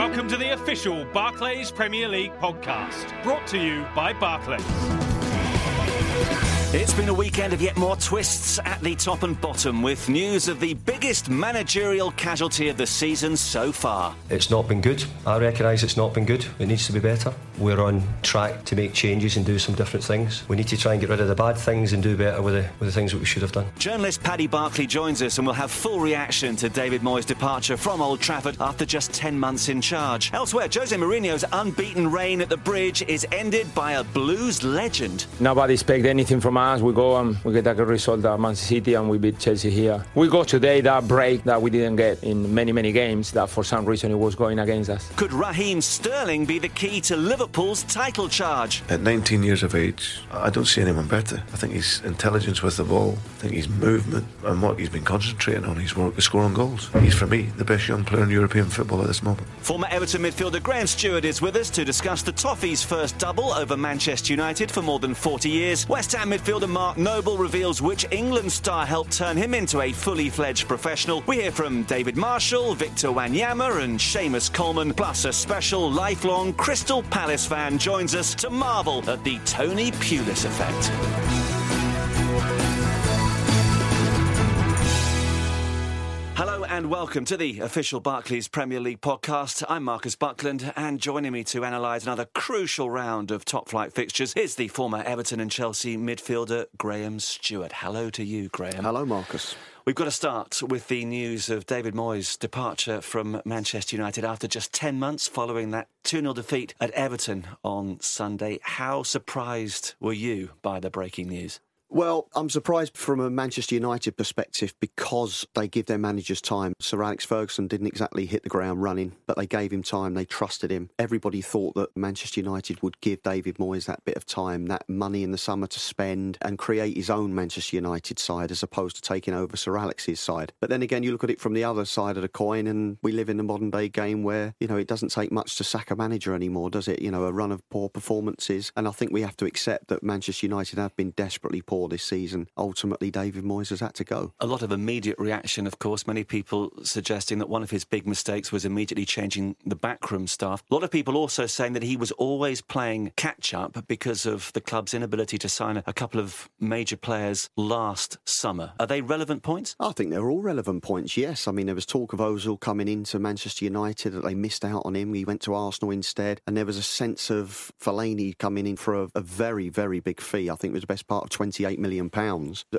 Welcome to the official Barclays Premier League podcast, brought to you by Barclays. It's been a weekend of yet more twists at the top and bottom with news of the biggest managerial casualty of the season so far. It's not been good. I recognise it's not been good. It needs to be better. We're on track to make changes and do some different things. We need to try and get rid of the bad things and do better with the, with the things that we should have done. Journalist Paddy Barclay joins us and we'll have full reaction to David Moyes' departure from Old Trafford after just 10 months in charge. Elsewhere, Jose Mourinho's unbeaten reign at the bridge is ended by a Blues legend. Nobody expect anything from us. We go and we get a good result at Man City and we beat Chelsea here. We got today that break that we didn't get in many, many games that for some reason it was going against us. Could Raheem Sterling be the key to Liverpool's title charge? At 19 years of age, I don't see anyone better. I think his intelligence with the ball, I think his movement and what he's been concentrating on, his work is scoring goals. He's, for me, the best young player in European football at this moment. Former Everton midfielder Graham Stuart is with us to discuss the Toffees' first double over Manchester United for more than 40 years. West Ham midfielder Mark Noble reveals which England star helped turn him into a fully fledged professional. We hear from David Marshall, Victor Wanyama, and Seamus Coleman, plus a special lifelong Crystal Palace fan joins us to marvel at the Tony Pulis effect. And welcome to the official Barclays Premier League podcast. I'm Marcus Buckland, and joining me to analyse another crucial round of top flight fixtures is the former Everton and Chelsea midfielder Graham Stuart. Hello to you, Graham. Hello, Marcus. We've got to start with the news of David Moyes' departure from Manchester United after just 10 months following that 2 0 defeat at Everton on Sunday. How surprised were you by the breaking news? Well, I'm surprised from a Manchester United perspective because they give their managers time. Sir Alex Ferguson didn't exactly hit the ground running, but they gave him time. They trusted him. Everybody thought that Manchester United would give David Moyes that bit of time, that money in the summer to spend and create his own Manchester United side as opposed to taking over Sir Alex's side. But then again, you look at it from the other side of the coin, and we live in a modern day game where, you know, it doesn't take much to sack a manager anymore, does it? You know, a run of poor performances. And I think we have to accept that Manchester United have been desperately poor this season. Ultimately, David Moyes has had to go. A lot of immediate reaction, of course. Many people suggesting that one of his big mistakes was immediately changing the backroom staff. A lot of people also saying that he was always playing catch up because of the club's inability to sign a couple of major players last summer. Are they relevant points? I think they're all relevant points, yes. I mean, there was talk of Ozil coming into Manchester United, that they missed out on him. He went to Arsenal instead. And there was a sense of Fellaini coming in for a, a very, very big fee. I think it was the best part of £28 million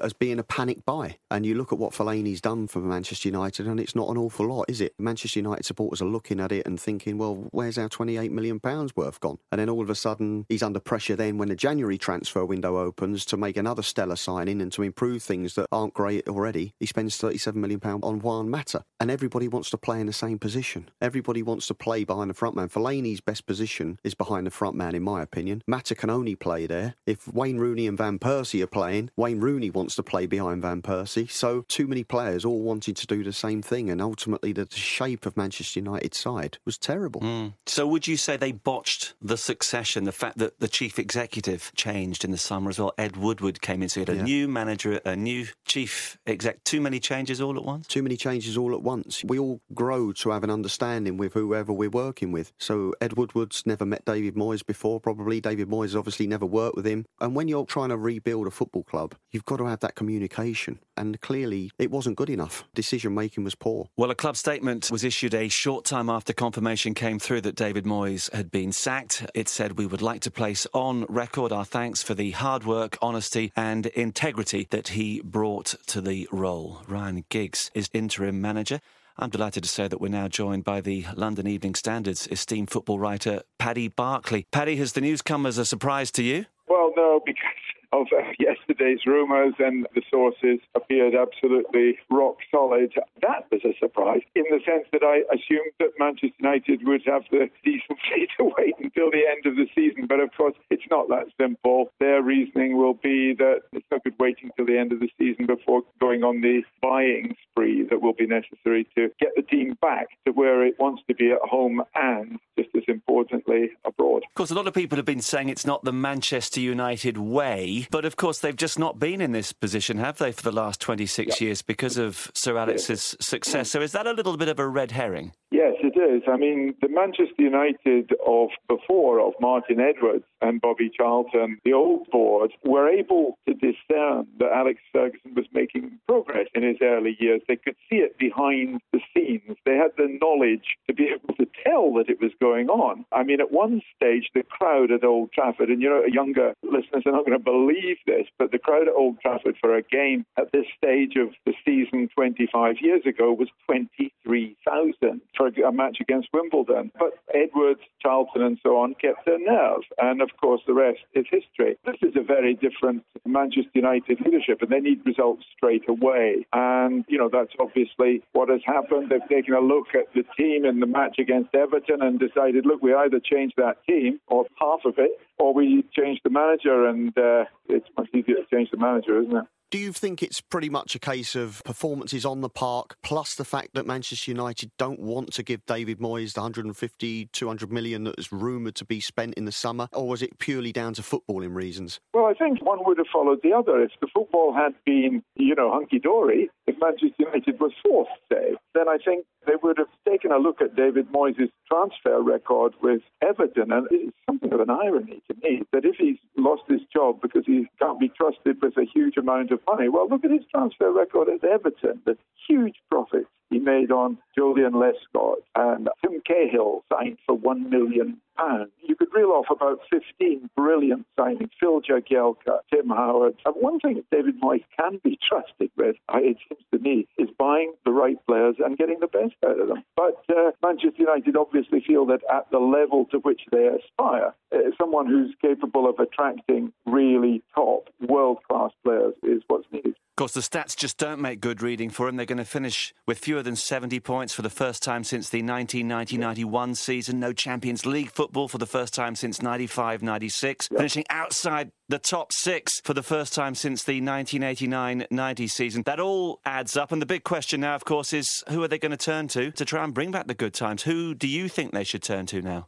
as being a panic buy. And you look at what Fellaini's done for Manchester United, and it's not an awful lot, is it? Manchester United supporters are looking at it and thinking, well, where's our £28 million worth gone? And then all of a sudden, he's under pressure then when the January transfer window opens to make another stellar signing and to improve things that aren't great already. He spends £37 million on Juan Mata. And everybody wants to play in the same position. Everybody wants to play behind the front man. Fellaini's best position is behind the front man, in my opinion. Mata can only play there. If Wayne Rooney and Van Persie are playing, Wayne Rooney wants to play behind Van Persie. So too many players all wanting to do the same thing, and ultimately the shape of Manchester United's side was terrible. Mm. So would you say they botched the succession? The fact that the chief executive changed in the summer as well. Ed Woodward came in, so you had a Yeah. new manager, a new chief exec. Too many changes all at once. Too many changes all at once. We all grow to have an understanding with whoever we're working with. So Ed Woodward's never met David Moyes before, probably. David Moyes obviously never worked with him. And when you're trying to rebuild a football club, you've got to have that communication. And clearly, it wasn't good enough. Decision making was poor. Well, a club statement was issued a short time after confirmation came through that David Moyes had been sacked. It said, We would like to place on record our thanks for the hard work, honesty, and integrity that he brought to the role. Ryan Giggs is interim manager. I'm delighted to say that we're now joined by the London Evening Standard's esteemed football writer, Paddy Barclay. Paddy, has the news come as a surprise to you? Well, no, because of yesterday's rumours and the sources appeared absolutely rock solid. That was a surprise in the sense that I assumed that Manchester United would have the decency to wait until the end of the season. But of course, it's not that simple. Their reasoning will be that it's no good waiting till the end of the season before going on the buying spree that will be necessary to get the team back to where it wants to be at home and, just as importantly, abroad. Of course, a lot of people have been saying it's not the Manchester United way, but of course, they've just not been in this position, have they, for the last 26 years because of Sir Alex's success? So is that a little bit of a red herring? Yes, it is. I mean, the Manchester United of before, of Martin Edwards and Bobby Charlton, the old board, were able to discern that Alex Ferguson was making progress in his early years. They could see it behind the scenes. They had the knowledge to be able to tell that it was going on. I mean, at one stage, the crowd at Old Trafford, and you know, younger listeners are not going to believe this, but the crowd at Old Trafford for a game at this stage of the season 25 years ago was 23,000 for a match against Wimbledon. But Edwards, Charlton, and so on kept their nerve. And of course, the rest is history. This is a very different Manchester United leadership, and they need results straight away. And, you know, that's obviously what has happened. They've taken a look at the team in the match against Everton and decided, look, we either change that team or half of it, or we change the manager. And uh, it's much easier to change the manager, isn't it? Do you think it's pretty much a case of performances on the park plus the fact that Manchester United don't want to give David Moyes the 150, 200 million that is rumoured to be spent in the summer? Or was it purely down to footballing reasons? Well, I think one would have followed the other. If the football had been, you know, hunky dory, if Manchester United was fourth, say, then I think they would have taken a look at David Moyes' transfer record with Everton. And it's something of an irony to me that if he's lost his job because he can't be trusted with a huge amount of money, well, look at his transfer record at Everton. The huge profits he made on Joleon Lescott and Tim Cahill signed for one million pounds. You could reel off about 15 brilliant signings. Phil Jagielka, Tim Howard. And one thing David Moyes can be trusted with, it seems to me, is buying the right players and getting the best out of them. But uh, Manchester United obviously feel that at the level to which they aspire, uh, someone who's capable of attracting really top world-class players is what's needed. Course, the stats just don't make good reading for him. They're going to finish with fewer than 70 points for the first time since the 1990-91 season. No Champions League football for the first time since 95-96. Yep. Finishing outside the top six for the first time since the 1989-90 season. That all adds up. And the big question now, of course, is who are they going to turn to to try and bring back the good times? Who do you think they should turn to now?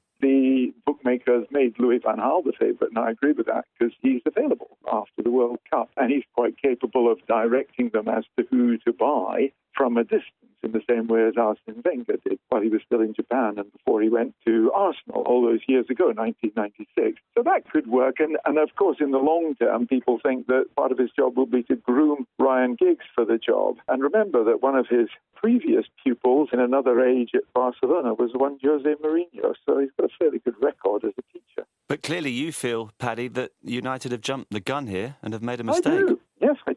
Bookmakers made Louis van Gaal the favourite, and I agree with that because he's available after the World Cup, and he's quite capable of directing them as to who to buy from a distance in the same way as Arsene Wenger did while he was still in Japan and before he went to Arsenal all those years ago, 1996. So that could work. And, and of course, in the long term, people think that part of his job will be to groom Ryan Giggs for the job. And remember that one of his previous pupils in another age at Barcelona was one Jose Mourinho. So he's got a fairly good record as a teacher. But clearly, you feel, Paddy, that United have jumped the gun here and have made a mistake. I do.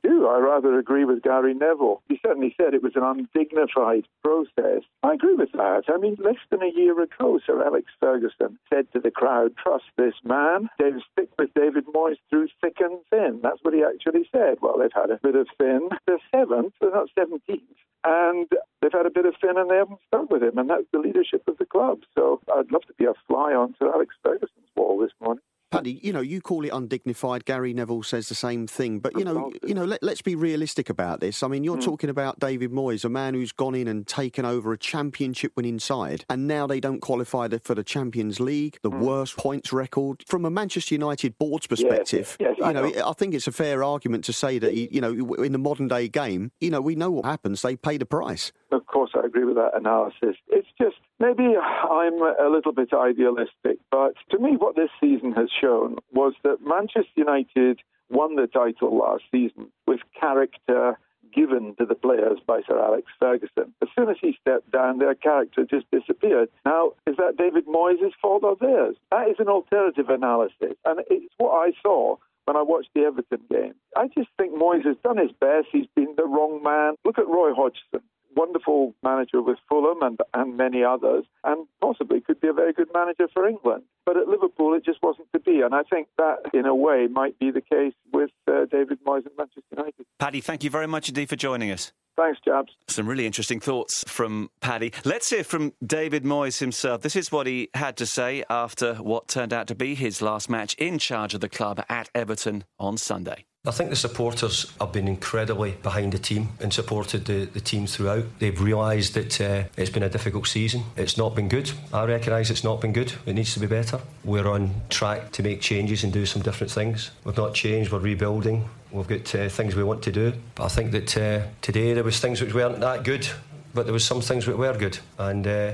Do. I rather agree with Gary Neville. He certainly said it was an undignified process. I agree with that. I mean, less than a year ago, Sir Alex Ferguson said to the crowd, trust this man. They'll stick with David Moyes through thick and thin. That's what he actually said. Well, they've had a bit of thin. They're seventh, they're not 17th. And they've had a bit of thin and they haven't stuck with him. And that's the leadership of the club. So I'd love to be a fly on Sir Alex Ferguson's wall this morning. Paddy, you know, you call it undignified. Gary Neville says the same thing. But you know, you know, let, us be realistic about this. I mean, you're mm. talking about David Moyes, a man who's gone in and taken over a championship-winning side, and now they don't qualify for the Champions League, the mm. worst points record from a Manchester United board's perspective. Yes, yes, you know, I, I think it's a fair argument to say that you know, in the modern day game, you know, we know what happens. They pay the price. Course, I agree with that analysis. It's just maybe I'm a little bit idealistic, but to me, what this season has shown was that Manchester United won the title last season with character given to the players by Sir Alex Ferguson. As soon as he stepped down, their character just disappeared. Now, is that David Moyes' fault or theirs? That is an alternative analysis, and it's what I saw when I watched the Everton game. I just think Moyes has done his best. He's been the wrong man. Look at Roy Hodgson wonderful manager with Fulham and, and many others, and possibly could be a very good manager for England. But at Liverpool, it just wasn't to be. And I think that, in a way, might be the case with uh, David Moyes and Manchester United. Paddy, thank you very much indeed for joining us. Thanks, Jabs. Some really interesting thoughts from Paddy. Let's hear from David Moyes himself. This is what he had to say after what turned out to be his last match in charge of the club at Everton on Sunday. I think the supporters have been incredibly behind the team and supported the, the team throughout. They've realised that uh, it's been a difficult season. It's not been good. I recognise it's not been good. It needs to be better. We're on track to make changes and do some different things. We've not changed, we're rebuilding. We've got uh, things we want to do. But I think that uh, today there was things which weren't that good, but there was some things which were good. And uh,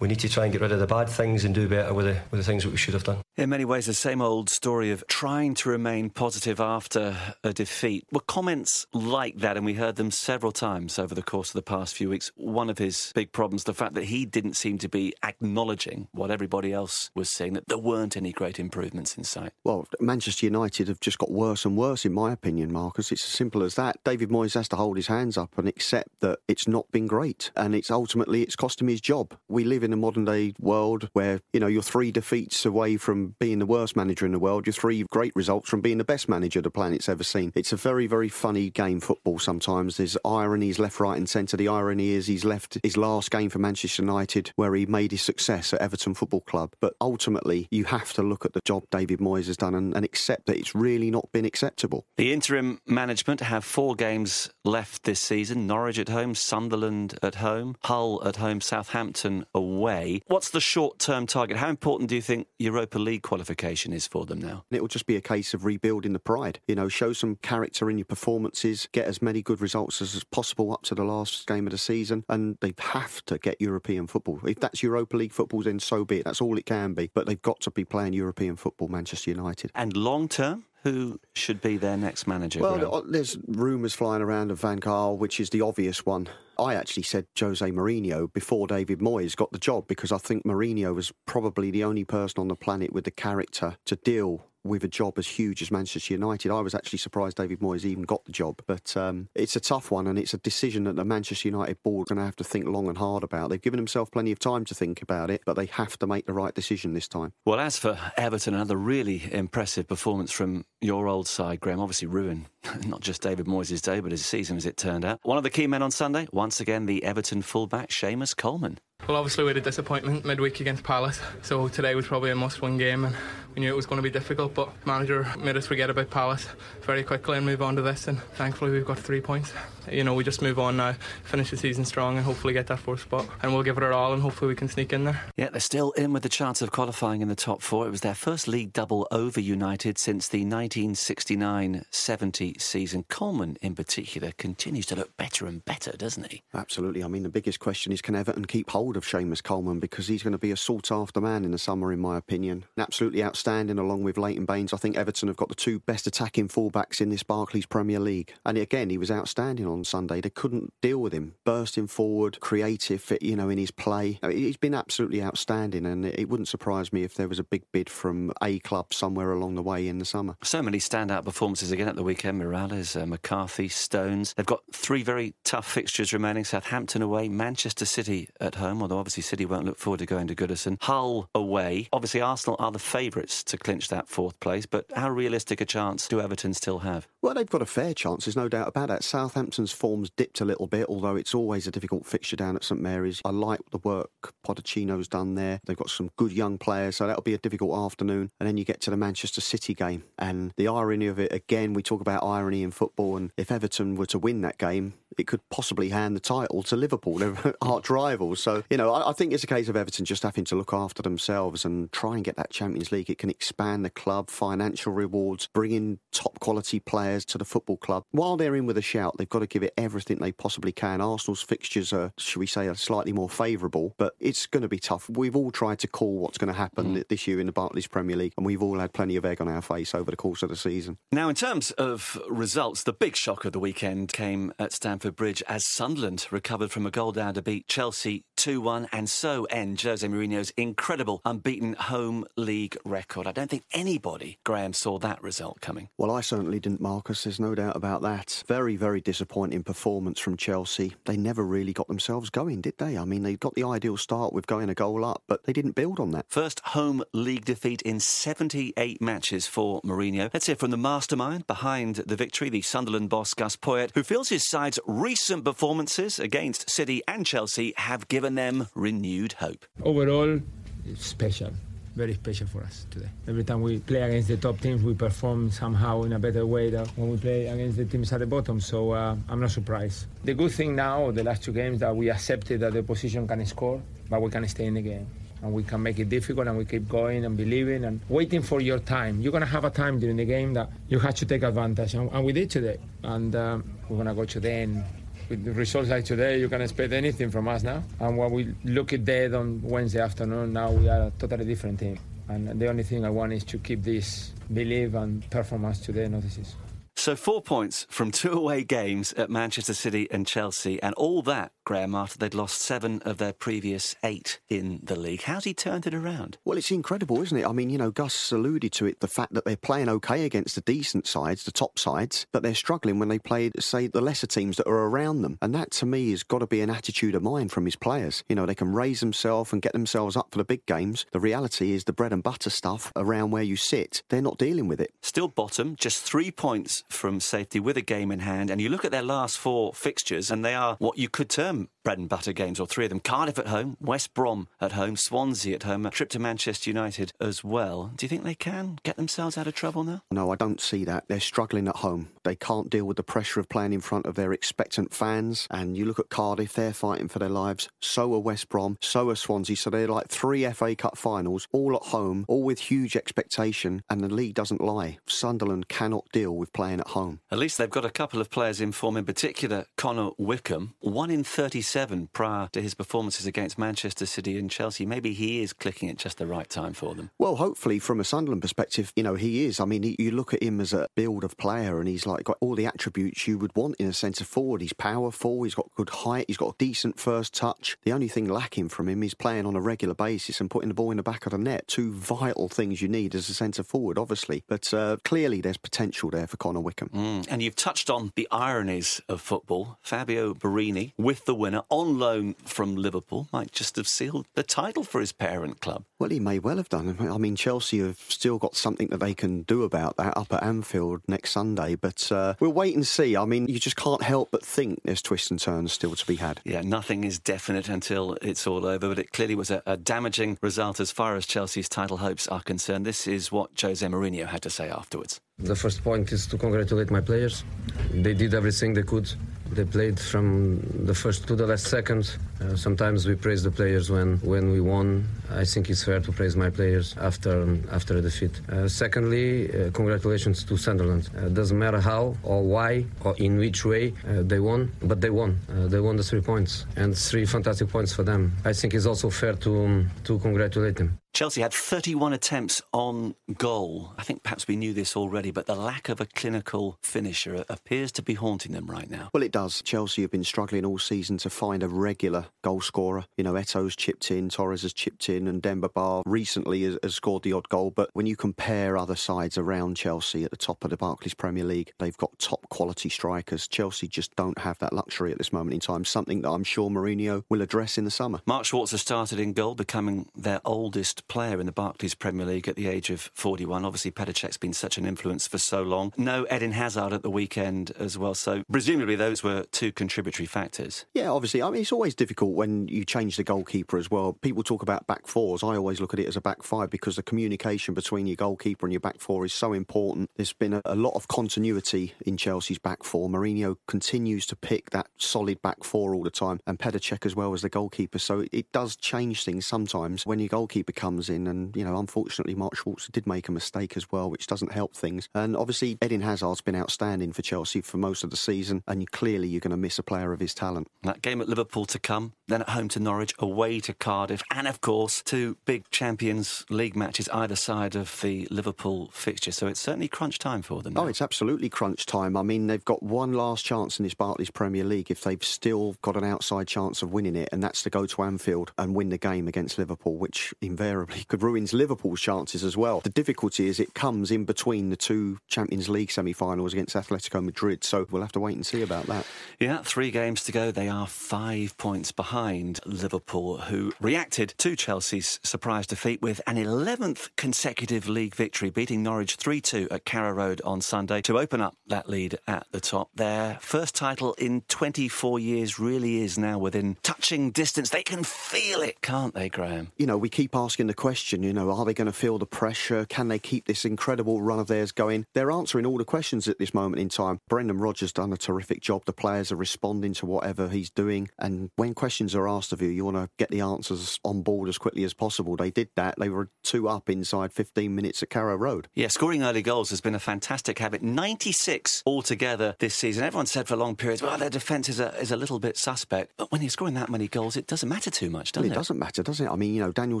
we need to try and get rid of the bad things and do better with the, with the things that we should have done. In many ways, the same old story of trying to remain positive after a defeat. Were comments like that, and we heard them several times over the course of the past few weeks. One of his big problems, the fact that he didn't seem to be acknowledging what everybody else was saying, that there weren't any great improvements in sight. Well, Manchester United have just got worse and worse, in my opinion, Marcus. It's as simple as that. David Moyes has to hold his hands up and accept that it's not been great, and it's ultimately it's cost him his job. We live in a modern day world where you know you're three defeats away from being the worst manager in the world, you're three great results from being the best manager the planet's ever seen. It's a very, very funny game, football, sometimes. There's ironies left, right, and centre. The irony is he's left his last game for Manchester United where he made his success at Everton Football Club. But ultimately, you have to look at the job David Moyes has done and, and accept that it's really not been acceptable. The interim management have four games left this season Norwich at home, Sunderland at home, Hull at home, Southampton away. What's the short term target? How important do you think Europa League? League qualification is for them now. It will just be a case of rebuilding the pride. You know, show some character in your performances, get as many good results as possible up to the last game of the season, and they have to get European football. If that's Europa League football, then so be it. That's all it can be. But they've got to be playing European football, Manchester United. And long term? Who should be their next manager? Well, Graham? Uh, there's rumours flying around of Van Gaal, which is the obvious one. I actually said Jose Mourinho before David Moyes got the job because I think Mourinho was probably the only person on the planet with the character to deal with a job as huge as Manchester United. I was actually surprised David Moyes even got the job. But um, it's a tough one, and it's a decision that the Manchester United board are going to have to think long and hard about. They've given themselves plenty of time to think about it, but they have to make the right decision this time. Well, as for Everton, another really impressive performance from your old side, Graham. Obviously, ruin not just David Moyes' day, but his season as it turned out. One of the key men on Sunday, once again, the Everton fullback, Seamus Coleman. Well, obviously we had a disappointment midweek against Palace, so today was probably a must-win game, and we knew it was going to be difficult. But manager made us forget about Palace very quickly and move on to this, and thankfully we've got three points. You know, we just move on now, finish the season strong, and hopefully get that fourth spot, and we'll give it our all, and hopefully we can sneak in there. Yeah, they're still in with the chance of qualifying in the top four. It was their first league double over United since the 1969-70 season. Coleman, in particular, continues to look better and better, doesn't he? Absolutely. I mean, the biggest question is can Everton keep hold of Seamus Coleman because he's going to be a sought after man in the summer, in my opinion. Absolutely outstanding along with Leighton Baines. I think Everton have got the two best attacking fullbacks in this Barclays Premier League. And again, he was outstanding on Sunday. They couldn't deal with him. Bursting forward, creative, you know, in his play. I mean, he's been absolutely outstanding. And it wouldn't surprise me if there was a big bid from a club somewhere along the way in the summer. So many standout performances again at the weekend. Mirallas, uh, McCarthy, Stones. They've got three very tough fixtures remaining. Southampton away, Manchester City at home, although obviously City won't look forward to going to Goodison. Hull away. Obviously, Arsenal are the favourites to clinch that fourth place, but how realistic a chance do Everton still have? Well, they've got a fair chance, there's no doubt about that. Southampton's form's dipped a little bit, although it's always a difficult fixture down at St Mary's. I like the work Pochettino's done there. They've got some good young players, so that'll be a difficult afternoon. And then you get to the Manchester City game. And the irony of it, again, we talk about irony in football, and if Everton were to win that game, it could possibly hand the title to Liverpool, their arch rivals. So, you know, I, I, think it's a case of Everton just having to look after themselves and try and get that Champions League. It can expand the club, financial rewards, bring in top quality players to the football club. While they're in with a shout, they've got to give it everything they possibly can. Arsenal's fixtures are, should we say, are slightly more favourable, but it's going to be tough. We've all tried to call what's going to happen mm. this year in the Barclays Premier League, and we've all had plenty of egg on our face over the course of the season. Now, in terms of results, the big shock of the weekend came at Stamford Bridge as Sunderland recovered from a goal down to beat Chelsea 2 1 and so end Jose Mourinho's incredible unbeaten home league record. I don't think anybody, Graham, saw that result coming. Well, I certainly didn't, Marcus. There's no doubt about that. Very, very disappointing performance from Chelsea. They never really got themselves going, did they? I mean, they got the ideal start with going a goal up, but they didn't build on that. First home league defeat in 78 matches for Mourinho. Let's hear from the mastermind behind the victory, the Sunderland boss Gus Poyet, who feels his side's recent performances against City and Chelsea have given them renewed hope. Overall, it's special very special for us today. Every time we play against the top teams, we perform somehow in a better way than when we play against the teams at the bottom. So uh, I'm not surprised. The good thing now, the last two games, that we accepted that the opposition can score, but we can stay in the game. And we can make it difficult and we keep going and believing and waiting for your time. You're going to have a time during the game that you have to take advantage. And, and we did today. And um, we're going to go to the end With results like today, you can expect anything from us now. And when we look at that on Wednesday afternoon, now we are a totally different team. And the only thing I want is to keep this belief and performance today, not this so four points from two away games at Manchester City and Chelsea, and all that, Graham, after they'd lost seven of their previous eight in the league. How's he turned it around? Well, it's incredible, isn't it? I mean, you know, Gus alluded to it, the fact that they're playing okay against the decent sides, the top sides, but they're struggling when they play, say, the lesser teams that are around them. And that, to me, has got to be an attitude of mind from his players. You know, they can raise themselves and get themselves up for the big games. The reality is the bread and butter stuff around where you sit, they're not dealing with it. Still bottom, just three points from safety with a game in hand. And you look at their last four fixtures, and they are what you could term them bread and butter games, or three of them. Cardiff at home, West Brom at home, Swansea at home, a trip to Manchester United as well. Do you think they can get themselves out of trouble now? No, I don't see that. They're struggling at home. They can't deal with the pressure of playing in front of their expectant fans. And you look at Cardiff, they're fighting for their lives. So are West Brom, so are Swansea. So they're like three FA Cup finals, all at home, all with huge expectation. And the league doesn't lie. Sunderland cannot deal with playing at home. At least they've got a couple of players in form, in particular Connor Wickham, one in 37 prior to his performances against Manchester City and Chelsea. Maybe he is clicking at just the right time for them. Well, hopefully, from a Sunderland perspective, you know, he is. I mean, he, you look at him as a build of player and he's like got all the attributes you would want in a centre forward. He's powerful, he's got good height, he's got a decent first touch. The only thing lacking from him is playing on a regular basis and putting the ball in the back of the net. Two vital things you need as a centre forward, obviously. But uh, clearly, there's potential there for Connor Wickham. Mm, and you've touched on the ironies of football. Fabio Borini with the winner on loan from Liverpool might just have sealed the title for his parent club. Well, he may well have done. I mean, Chelsea have still got something that they can do about that up at Anfield next Sunday, but uh, we'll wait and see. I mean, you just can't help but think there's twists and turns still to be had. Yeah, nothing is definite until it's all over, but it clearly was a, a damaging result as far as Chelsea's title hopes are concerned. This is what Jose Mourinho had to say afterwards. The first point is to congratulate my players. They did everything they could. They played from the first to the last second. Uh, sometimes we praise the players when, when we won. I think it's fair to praise my players after after a defeat. Uh, secondly, uh, congratulations to Sunderland. Uh, doesn't matter how or why or in which way uh, they won, but they won. Uh, they won the three points and three fantastic points for them. I think it's also fair to um, to congratulate them. Chelsea had 31 attempts on goal. I think perhaps we knew this already, but the lack of a clinical finisher appears to be haunting them right now. Well, it does. Chelsea have been struggling all season to find a regular goal scorer. You know, Eto's chipped in, Torres has chipped in, and Demba Ba recently has, has scored the odd goal. But when you compare other sides around Chelsea at the top of the Barclays Premier League, they've got top quality strikers. Chelsea just don't have that luxury at this moment in time, something that I'm sure Mourinho will address in the summer. Mark Schwarzer started in goal, becoming their oldest player in the Barclays Premier League at the age of 41. Obviously, Petr Cech's been such an influence for so long. No Eden Hazard at the weekend as well. So, presumably, those were two contributory factors. Yeah, obviously. I mean, it's always difficult when you change the goalkeeper as well. People talk about back fours. I always look at it as a back five because the communication between your goalkeeper and your back four is so important. There's been a, a lot of continuity in Chelsea's back four. Mourinho continues to pick that solid back four all the time, and Petr Cech as well as the goalkeeper. So, it, it does change things sometimes when your goalkeeper comes in and, you know, unfortunately, Mark Schwarzer did make a mistake as well, which doesn't help things. And obviously, Eden Hazard's been outstanding for Chelsea for most of the season, and clearly you're going to miss a player of his talent. That game at Liverpool to come, then at home to Norwich, away to Cardiff, and of course, two big Champions League matches either side of the Liverpool fixture. So it's certainly crunch time for them. Oh, now. Oh, it's absolutely crunch time. I mean, they've got one last chance in this Barclays Premier League if they've still got an outside chance of winning it, and that's to go to Anfield and win the game against Liverpool, which invariably could ruin Liverpool's chances as well. The difficulty is it comes in between the two Champions League semi-finals against Atletico Madrid, so we'll have to wait and see about that. Yeah, three games to go. They are five points behind Liverpool, who reacted to Chelsea's surprise defeat with an 11th consecutive league victory, beating Norwich 3-2 at Carrow Road on Sunday to open up that lead at the top. Their first title in 24 years really is now within touching distance. They can feel it, can't they, Graham? You know, we keep asking the question, you know, are they going to feel the pressure? Can they keep this incredible run of theirs going? They're answering all the questions at this moment in time. Brendan Rodgers done a terrific job. The the players are responding to whatever he's doing. And when questions are asked of you, you want to get the answers on board as quickly as possible. They did that. They were two up inside 15 minutes at Carrow Road. Yeah, scoring early goals has been a fantastic habit. 96 altogether this season. Everyone said for long periods, well, their defence is a, is a little bit suspect. But when you're scoring that many goals, it doesn't matter too much, does well, it? It doesn't matter, does it? I mean, you know, Daniel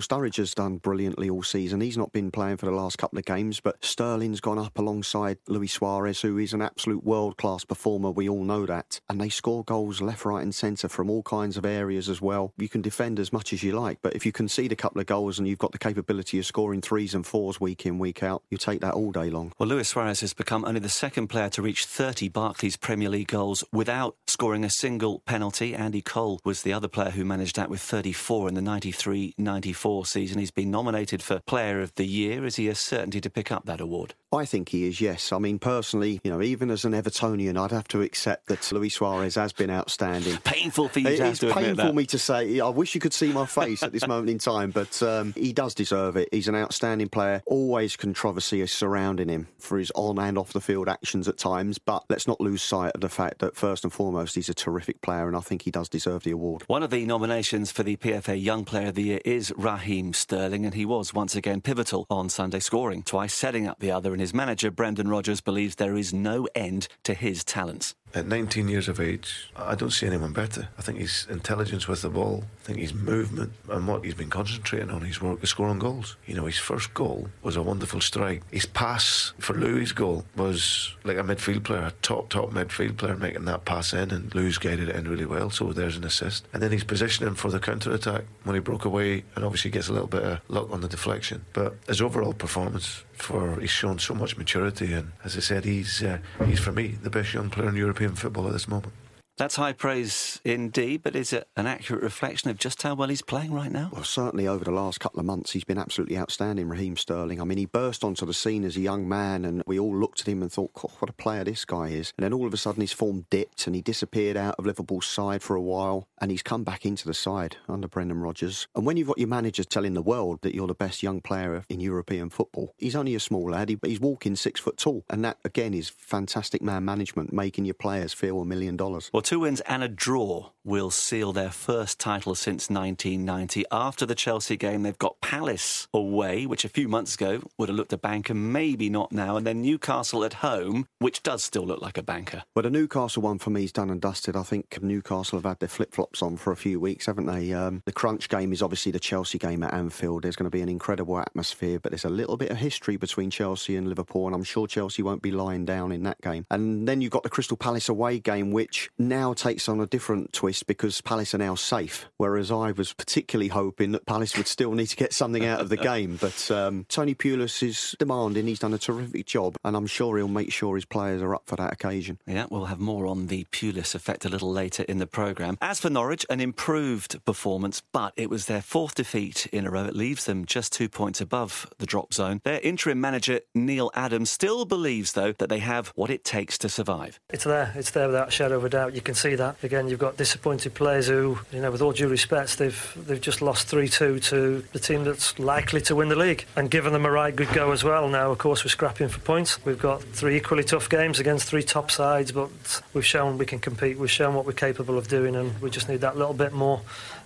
Sturridge has done brilliantly all season. He's not been playing for the last couple of games, but Sterling's gone up alongside Luis Suarez, who is an absolute world class performer. We all know that. And they score goals left, right, and centre from all kinds of areas as well. You can defend as much as you like, but if you concede a couple of goals and you've got the capability of scoring threes and fours week in, week out, you take that all day long. Well, Luis Suarez has become only the second player to reach 30 Barclays Premier League goals without scoring a single penalty. Andy Cole was the other player who managed that with 34 in the 93 94 season. He's been nominated for Player of the Year. Is he a certainty to pick up that award? I think he is, yes. I mean, personally, you know, even as an Evertonian, I'd have to accept that Luis Suarez has been outstanding. Painful for you it, to admit that. It's painful for me to say. I wish you could see my face at this moment in time, but um, he does deserve it. He's an outstanding player. Always controversy is surrounding him for his on and off the field actions at times, but let's not lose sight of the fact that first and foremost, he's a terrific player, and I think he does deserve the award. One of the nominations for the PFA Young Player of the Year is Raheem Sterling, and he was once again pivotal on Sunday, scoring twice, setting up the other, and his manager Brendan Rodgers believes there is no end to his talents. At 19 years of age, I don't see anyone better. I think his intelligence with the ball, I think his movement and what he's been concentrating on his work is scoring goals. You know, his first goal was a wonderful strike. His pass for Luis' goal was like a midfield player, a top, top midfield player making that pass in, and Luis guided it in really well, so there's an assist. And then he's positioning for the counter attack when he broke away and obviously gets a little bit of luck on the deflection. But his overall performance for he's shown so much maturity, and as I said, he's uh, he's for me the best young player in European football at this moment. That's high praise indeed, but is it an accurate reflection of just how well he's playing right now? Well, certainly over the last couple of months, he's been absolutely outstanding, Raheem Sterling. I mean, he burst onto the scene as a young man, and we all looked at him and thought, what a player this guy is. And then all of a sudden, his form dipped, and he disappeared out of Liverpool's side for a while, and he's come back into the side under Brendan Rodgers. And when you've got your manager telling the world that you're the best young player in European football, he's only a small lad, but he's walking six foot tall. And that, again, is fantastic man management, making your players feel a million dollars. Well, two wins and a draw will seal their first title since 1990. After the Chelsea game, they've got Palace away, which a few months ago would have looked a banker, maybe not now, and then Newcastle at home, which does still look like a banker. Well, the Newcastle one for me is done and dusted. I think Newcastle have had their flip flops on for a few weeks, haven't they? Um, the crunch game is obviously the Chelsea game at Anfield. There's going to be an incredible atmosphere, but there's a little bit of history between Chelsea and Liverpool, and I'm sure Chelsea won't be lying down in that game. And then you've got the Crystal Palace away game, which now takes on a different twist because Palace are now safe, whereas I was particularly hoping that Palace would still need to get something out of the game. But um, Tony Pulis is demanding. He's done a terrific job, and I'm sure he'll make sure his players are up for that occasion. Yeah, we'll have more on the Pulis effect a little later in the programme. As for Norwich, an improved performance, but it was their fourth defeat in a row. It leaves them just two points above the drop zone. Their interim manager, Neil Adams, still believes, though, that they have what it takes to survive. It's there. It's there without a shadow of a doubt. You can see that. Again, you've got disappointed players who, you know, with all due respect, they've they've just lost 3-2 to the team that's likely to win the league and given them a right good go as well. Now, of course, we're scrapping for points. We've got three equally tough games against three top sides, but we've shown we can compete. We've shown what we're capable of doing, and we just need that little bit more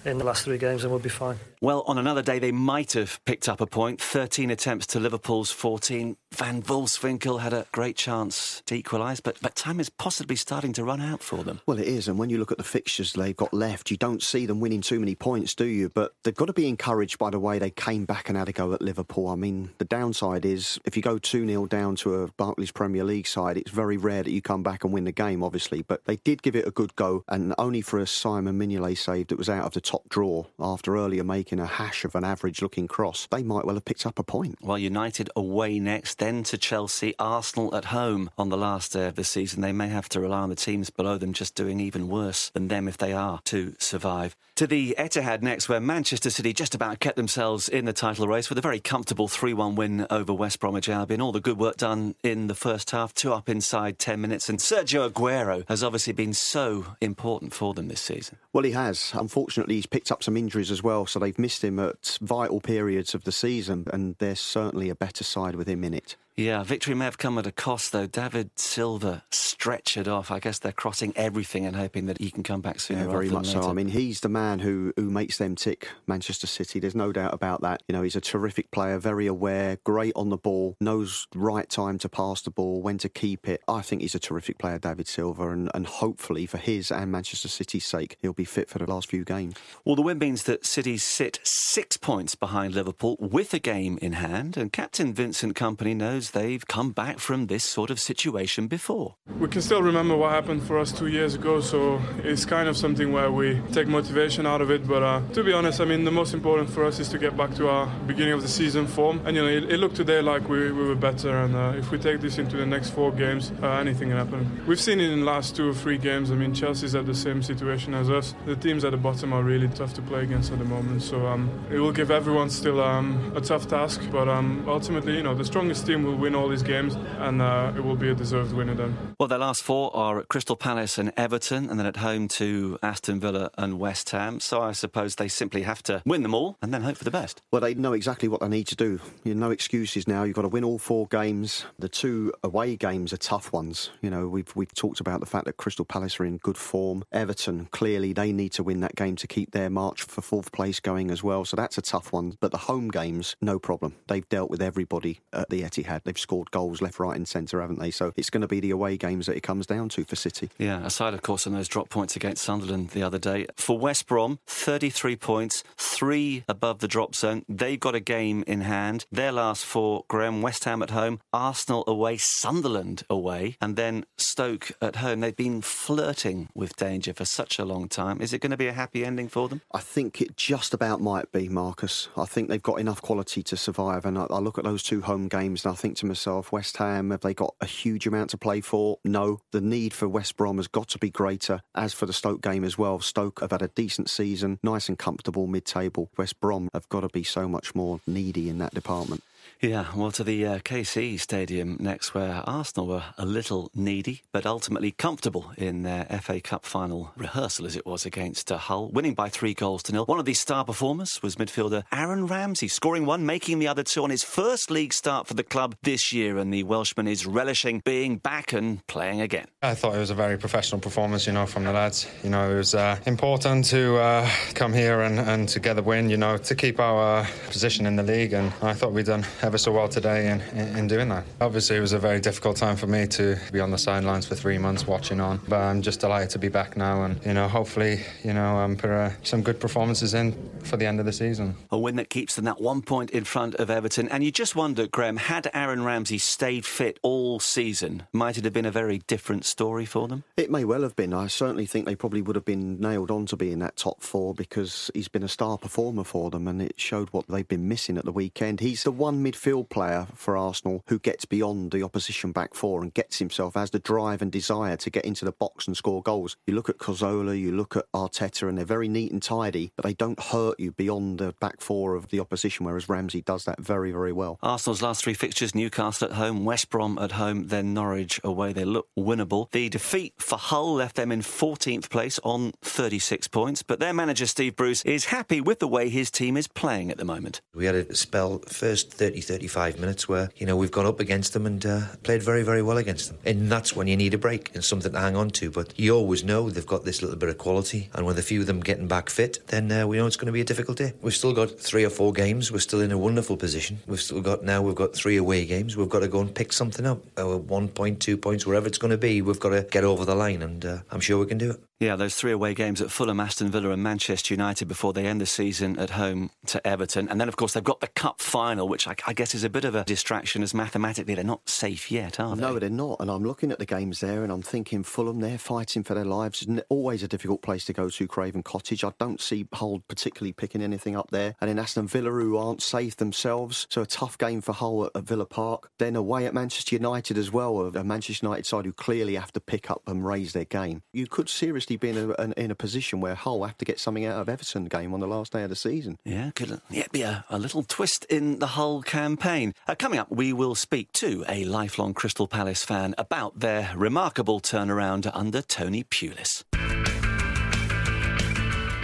in the last three games, and we'll be fine. Well, on another day, they might have picked up a point. 13 attempts to Liverpool's 14. Van Wolfswinkel had a great chance to equalise, but, but time is possibly starting to run out for them. Well, it is, and when you look at the fixtures they've got left, you don't see them winning too many points, do you? But they've got to be encouraged by the way they came back and had a go at Liverpool. I mean, the downside is if you go 2 0 down to a Barclays Premier League side, it's very rare that you come back and win the game, obviously. But they did give it a good go, and only for a Simon Mignolet save that was out of the top draw after earlier making a hash of an average looking cross, they might well have picked up a point. Well, United away next, then to Chelsea, Arsenal at home on the last day of the season. They may have to rely on the teams below them just doing even worse than them if they are to survive. To the Etihad next, where Manchester City just about kept themselves in the title race with a very comfortable 3 1 win over West Bromwich Albion. All the good work done in the first half, two up inside 10 minutes. And Sergio Aguero has obviously been so important for them this season. Well, he has. Unfortunately, he's picked up some injuries as well, so they've missed him at vital periods of the season, and there's certainly a better side with him in it. Yeah, victory may have come at a cost, though. David Silva stretchered off. I guess they're crossing everything and hoping that he can come back sooner. Yeah, very much later. so. I mean, he's the man who, who makes them tick, Manchester City. There's no doubt about that. You know, he's a terrific player, very aware, great on the ball, knows right time to pass the ball, when to keep it. I think he's a terrific player, David Silva, and, and hopefully for his and Manchester City's sake, he'll be fit for the last few games. Well, the win means that City sit six points behind Liverpool with a game in hand, and captain Vincent Kompany knows they've come back from this sort of situation before. We can still remember what happened for us two years ago, so it's kind of something where we take motivation out of it. But uh, to be honest, I mean, the most important for us is to get back to our beginning of the season form. And you know, it, it looked today like we, we were better, and uh, if we take this into the next four games, uh, anything can happen. We've seen it in the last two or three games. I mean, Chelsea's at the same situation as us. The teams at the bottom are really tough to play against at the moment, so um, it will give everyone still um, a tough task. But um, ultimately, you know, the strongest team will win all these games, and uh, it will be a deserved win of them. Well, their last four are at Crystal Palace and Everton, and then at home to Aston Villa and West Ham. So I suppose they simply have to win them all and then hope for the best. Well, they know exactly what they need to do. You know, no excuses now. You've got to win all four games. The two away games are tough ones. You know, we've we've talked about the fact that Crystal Palace are in good form. Everton clearly they need to win that game to keep their march for fourth place going as well. So that's a tough one. But the home games, no problem. They've dealt with everybody at the Etihad. They've scored goals left, right, and centre, haven't they? So it's going to be the away games that it comes down to for City. Yeah, aside, of course, on those drop points against Sunderland the other day. For West Brom, 33 points, three above the drop zone. They've got a game in hand. Their last four, Graham, West Ham at home, Arsenal away, Sunderland away, and then Stoke at home. They've been flirting with danger for such a long time. Is it going to be a happy ending for them? I think it just about might be, Marcus. I think they've got enough quality to survive. And I, I look at those two home games and I think to myself, West Ham, have they got a huge amount to play for? No. The need for West Brom has got to be greater. As for the Stoke game as well, Stoke have had a decent season, nice and comfortable mid table. West Brom have got to be so much more needy in that department. Yeah, well, to the uh, KC Stadium next, where Arsenal were a little needy, but ultimately comfortable in their FA Cup final rehearsal, as it was against uh, Hull, winning by three goals to nil. One of these star performers was midfielder Aaron Ramsey, scoring one, making the other two on his first league start for the club this year, and the Welshman is relishing being back and playing again. I thought it was a very professional performance, you know, from the lads. You know, it was uh, important to uh, come here and, and to get the win, you know, to keep our position in the league, and I thought we'd done ever so well today in, in, in, doing that. Obviously, it was a very difficult time for me to be on the sidelines for three months watching on, but I'm just delighted to be back now and, you know, hopefully, you know, um, put uh, some good performances in for the end of the season. A win that keeps them that one point in front of Everton. And you just wonder, Graham, had Aaron Ramsey stayed fit all season, might it have been a very different story for them? It may well have been. I certainly think they probably would have been nailed on to be in that top four because he's been a star performer for them and it showed what they've been missing at the weekend. He's the one midfield player for Arsenal who gets beyond the opposition back four and gets himself, has the drive and desire to get into the box and score goals. You look at Cazorla, you look at Arteta, and they're very neat and tidy, but they don't hurt you beyond the back four of the opposition, whereas Ramsey does that very, very well. Arsenal's last three fixtures Newcastle at home, West Brom at home, then Norwich away. They look winnable. The defeat for Hull left them in 14th place on 36 points, but their manager, Steve Bruce, is happy with the way his team is playing at the moment. We had a spell, first 30, 35 minutes, where, you know, we've gone up against them and uh, played very, very well against them. And that's when you need a break and something to hang on to. But you always know they've got this little bit of quality. And with a few of them getting back fit, then uh, we know it's going to be a difficult day. We've still got three or four games. We're still in a wonderful position. We've still got now, we've got three away games. We've got to go and pick something up. Uh, one point, two points, wherever it's going to be, we've got to get over the line. And uh, I'm sure we can do it. Yeah, those three away games at Fulham, Aston Villa, and Manchester United before they end the season at home to Everton. And then, of course, they've got the Cup final, which I, I guess is a bit of a distraction as mathematically they're not safe yet, are they? No, they're not. And I'm looking at the games there and I'm thinking Fulham, they're fighting for their lives. It's always a difficult place to go to, Craven Cottage. I don't see Hull particularly picking anything up there. And then Aston Villa, who aren't safe themselves. So a tough game for Hull at, at Villa Park. Then away at Manchester United as well, a Manchester United side who clearly have to pick up and raise their game. You could seriously be in a, an, in a position where Hull have to get something out of Everton game on the last day of the season. Yeah, could yeah, be a, a little twist in the Hull campaign. Uh, coming up, we will speak to a lifelong Crystal Palace fan about their remarkable turnaround under Tony Pulis.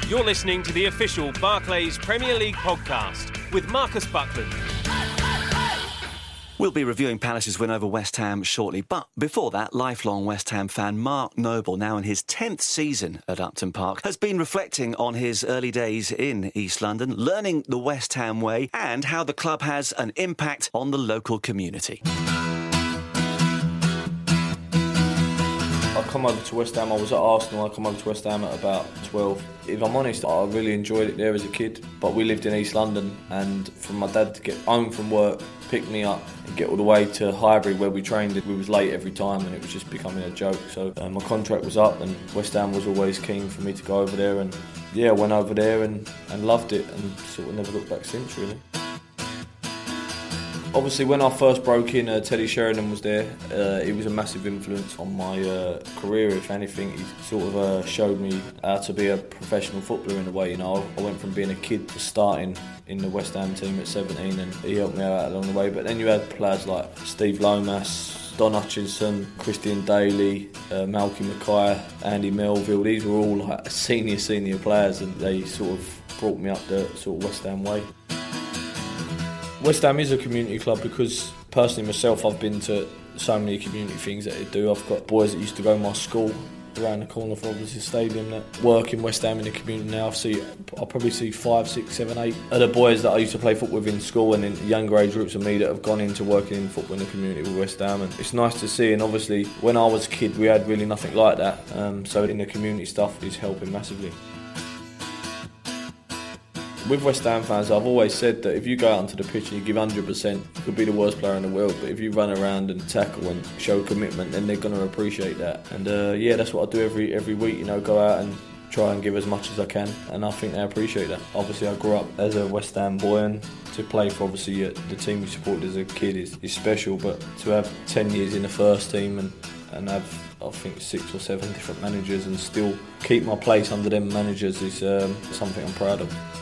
You're listening to the official Barclays Premier League podcast with Marcus Buckland. We'll be reviewing Palace's win over West Ham shortly, but before that, lifelong West Ham fan Mark Noble, now in his 10th season at Upton Park, has been reflecting on his early days in East London, learning the West Ham way, and how the club has an impact on the local community. I come over to West Ham, I was at Arsenal, I come over to West Ham at about 12. If I'm honest, I really enjoyed it there as a kid, but we lived in East London and for my dad to get home from work, pick me up and get all the way to Highbury where we trained, we was late every time and it was just becoming a joke. So uh, my contract was up and West Ham was always keen for me to go over there and yeah, went over there and, and loved it and sort of never looked back since really. Obviously, when I first broke in, uh, Teddy Sheringham was there. Uh, he was a massive influence on my uh, career. If anything, he sort of uh, showed me how to be a professional footballer in a way. You know, I went from being a kid to starting in the West Ham team at 17, and he helped me out along the way. But then you had players like Steve Lomas, Don Hutchinson, Christian Dailly, uh, Malky Mackay, Andy Melville. These were all like senior, senior players, and they sort of brought me up the sort of West Ham way. West Ham is a community club because personally myself I've been to so many community things that they do. I've got boys that used to go to my school around the corner from the stadium that work in West Ham in the community now. I see I probably see five, six, seven, eight other boys that I used to play football with in school and in younger age groups of me that have gone into working in football in the community with West Ham and it's nice to see and obviously when I was a kid we had really nothing like that. Um, so in the community stuff is helping massively. With West Ham fans, I've always said that if you go out onto the pitch and you give 100%, you could be the worst player in the world. But if you run around and tackle and show commitment, then they're going to appreciate that. And uh, yeah, that's what I do every every week. You know, go out and try and give as much as I can, and I think they appreciate that. Obviously, I grew up as a West Ham boy, and to play for obviously uh, the team you supported as a kid is, is special. But to have 10 years in the first team and and have I think six or seven different managers and still keep my place under them managers is um, something I'm proud of.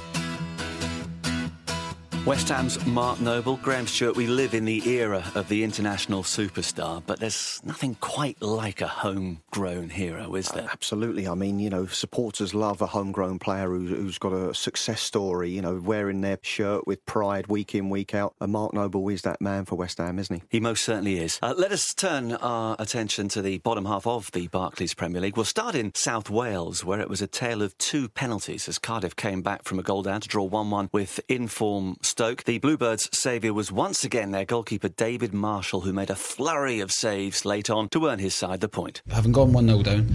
West Ham's Mark Noble, Graham Stuart, we live in the era of the international superstar, but there's nothing quite like a homegrown hero, is there? Uh, absolutely. I mean, you know, supporters love a homegrown player who, who's got a success story, you know, wearing their shirt with pride week in, week out. And Mark Noble is that man for West Ham, isn't he? He most certainly is. Uh, let us turn our attention to the bottom half of the Barclays Premier League. We'll start in South Wales, where it was a tale of two penalties as Cardiff came back from a goal down to draw 1 1 with inform Stoke. The Bluebirds' saviour was once again their goalkeeper David Marshall, who made a flurry of saves late on to earn his side the point. Having gone 1 0 down,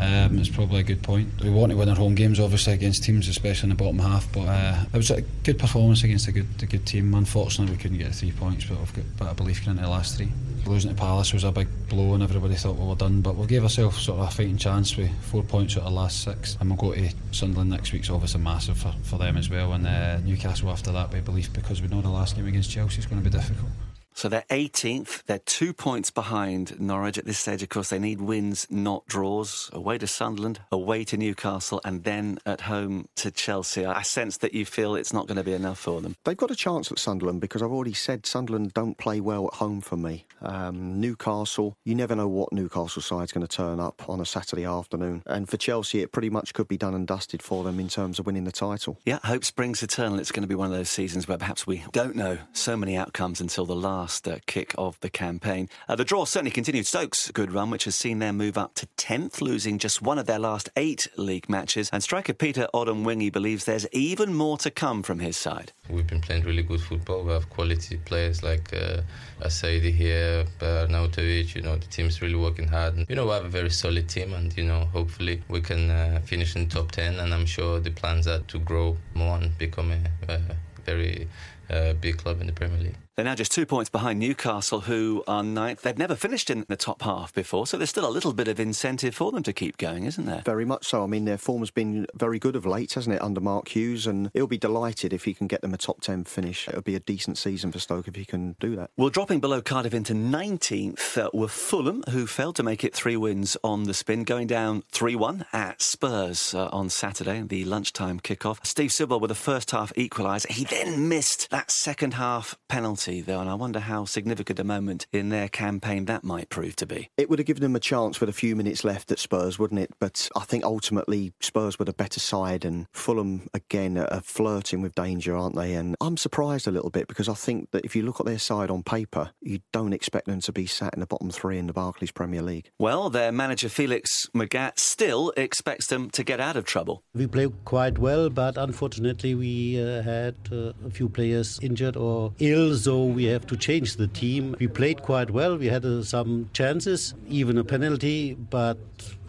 um, it's probably a good point. We want to win our home games, obviously, against teams, especially in the bottom half, but uh, it was a good performance against a good, a good team. Unfortunately, we couldn't get three points, but I've got a bit of belief the last three. Losing to Palace was a big blow, and everybody thought we were done, but we gave ourselves sort of a fighting chance with four points out of the last six, and we'll go to Sunderland next week, so obviously massive for, for them as well, and uh, Newcastle after that, we believe, because we know the last game against Chelsea is going to be difficult. So they're 18th. They're two points behind Norwich at this stage. Of course, they need wins, not draws. Away to Sunderland, away to Newcastle, and then at home to Chelsea. I sense that you feel it's not going to be enough for them. They've got a chance at Sunderland because I've already said Sunderland don't play well at home for me. Um, Newcastle, you never know what Newcastle side's going to turn up on a Saturday afternoon. And for Chelsea, it pretty much could be done and dusted for them in terms of winning the title. Yeah, hope springs eternal. It's going to be one of those seasons where perhaps we don't know so many outcomes until the last last uh, kick of the campaign. Uh, the draw certainly continued Stokes' good run, which has seen them move up to 10th, losing just one of their last eight league matches. And striker Peter Odemwingie believes there's even more to come from his side. We've been playing really good football. We have quality players like uh, Assaidi here, Arnautovic. You know, the team's really working hard. And, you know, we have a very solid team, and you know, hopefully we can uh, finish in top 10. And I'm sure the plans are to grow more and become a, a very uh, big club in the Premier League. They're now just two points behind Newcastle, who are ninth. They've never finished in the top half before, so there's still a little bit of incentive for them to keep going, isn't there? Very much so. I mean, their form has been very good of late, hasn't it, under Mark Hughes? And he'll be delighted if he can get them a top 10 finish. It'll be a decent season for Stoke if he can do that. Well, dropping below Cardiff into 19th uh, were Fulham, who failed to make it three wins on the spin, going down 3 1 at Spurs uh, on Saturday, the lunchtime kickoff. Steve Sidwell with a first half equaliser. He then missed That second half penalty, though, and I wonder how significant a moment in their campaign that might prove to be. It would have given them a chance with a few minutes left at Spurs, wouldn't it? But I think ultimately Spurs were the better side, and Fulham again are flirting with danger, aren't they? And I'm surprised a little bit because I think that if you look at their side on paper, you don't expect them to be sat in the bottom three in the Barclays Premier League. Well, their manager Felix Magath still expects them to get out of trouble. We played quite well, but unfortunately we uh, had uh, a few players injured or ill, so we have to change the team. We played quite well. We had uh, some chances, even a penalty, but